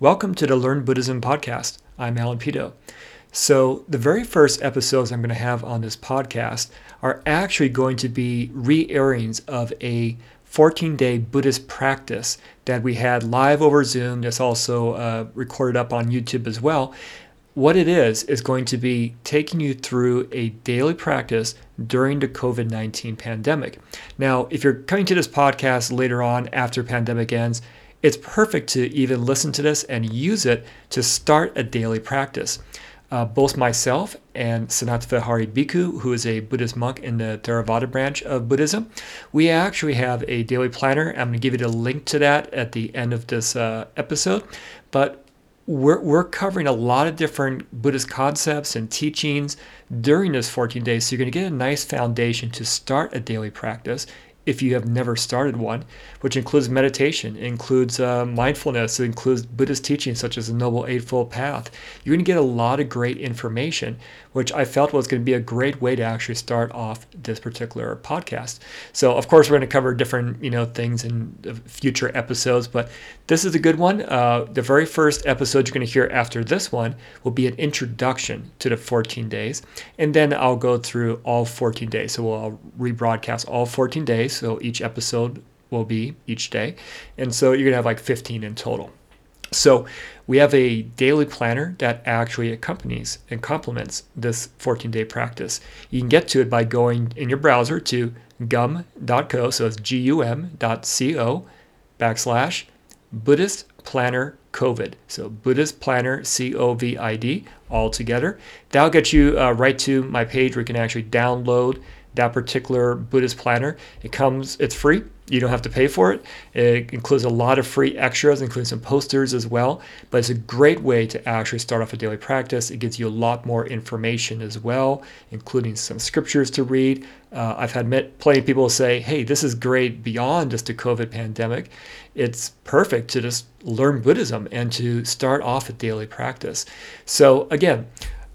Welcome to the Learn Buddhism podcast. I'm Alan Peto. So, the very first episodes I'm going to have on this podcast are actually going to be re airings of a 14 day Buddhist practice that we had live over Zoom. That's also uh, recorded up on YouTube as well. What it is, is going to be taking you through a daily practice during the COVID 19 pandemic. Now, if you're coming to this podcast later on after pandemic ends, it's perfect to even listen to this and use it to start a daily practice. Uh, both myself and Sanathavihari Bhikkhu, who is a Buddhist monk in the Theravada branch of Buddhism, we actually have a daily planner. I'm going to give you the link to that at the end of this uh, episode. But we're, we're covering a lot of different Buddhist concepts and teachings during this 14 days. So you're going to get a nice foundation to start a daily practice if you have never started one, which includes meditation, includes uh, mindfulness, includes Buddhist teachings such as the Noble Eightfold Path. You're going to get a lot of great information, which I felt was going to be a great way to actually start off this particular podcast. So, of course, we're going to cover different you know things in future episodes, but this is a good one. Uh, the very first episode you're going to hear after this one will be an introduction to the 14 days, and then I'll go through all 14 days. So we'll rebroadcast all 14 days. So each episode will be each day, and so you're going to have like 15 in total. So we have a daily planner that actually accompanies and complements this 14 day practice. You can get to it by going in your browser to gum.co, so it's gum.co backslash Buddhist Planner COVID. So Buddhist Planner COVID all together. That'll get you uh, right to my page where you can actually download that particular Buddhist planner. It comes, it's free. You don't have to pay for it. It includes a lot of free extras, including some posters as well. But it's a great way to actually start off a daily practice. It gives you a lot more information as well, including some scriptures to read. Uh, I've had met, plenty of people say, hey, this is great beyond just the COVID pandemic. It's perfect to just learn Buddhism and to start off a daily practice. So, again,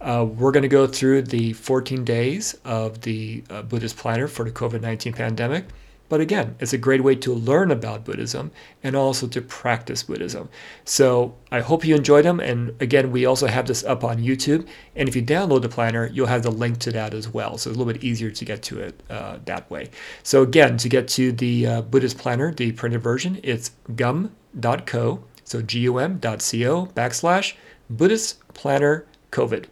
uh, we're going to go through the 14 days of the uh, Buddhist planner for the COVID 19 pandemic. But again, it's a great way to learn about Buddhism and also to practice Buddhism. So I hope you enjoyed them. And again, we also have this up on YouTube. And if you download the planner, you'll have the link to that as well. So it's a little bit easier to get to it uh, that way. So again, to get to the uh, Buddhist planner, the printed version, it's gum.co. So gum.co backslash Buddhist planner COVID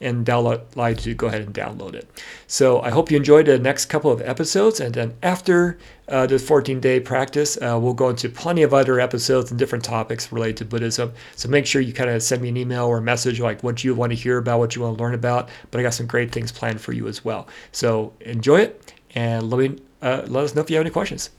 and that'll to go ahead and download it. So I hope you enjoyed the next couple of episodes. And then after uh, the 14 day practice, uh, we'll go into plenty of other episodes and different topics related to Buddhism. So make sure you kind of send me an email or a message like what you want to hear about, what you want to learn about. But I got some great things planned for you as well. So enjoy it and let, me, uh, let us know if you have any questions.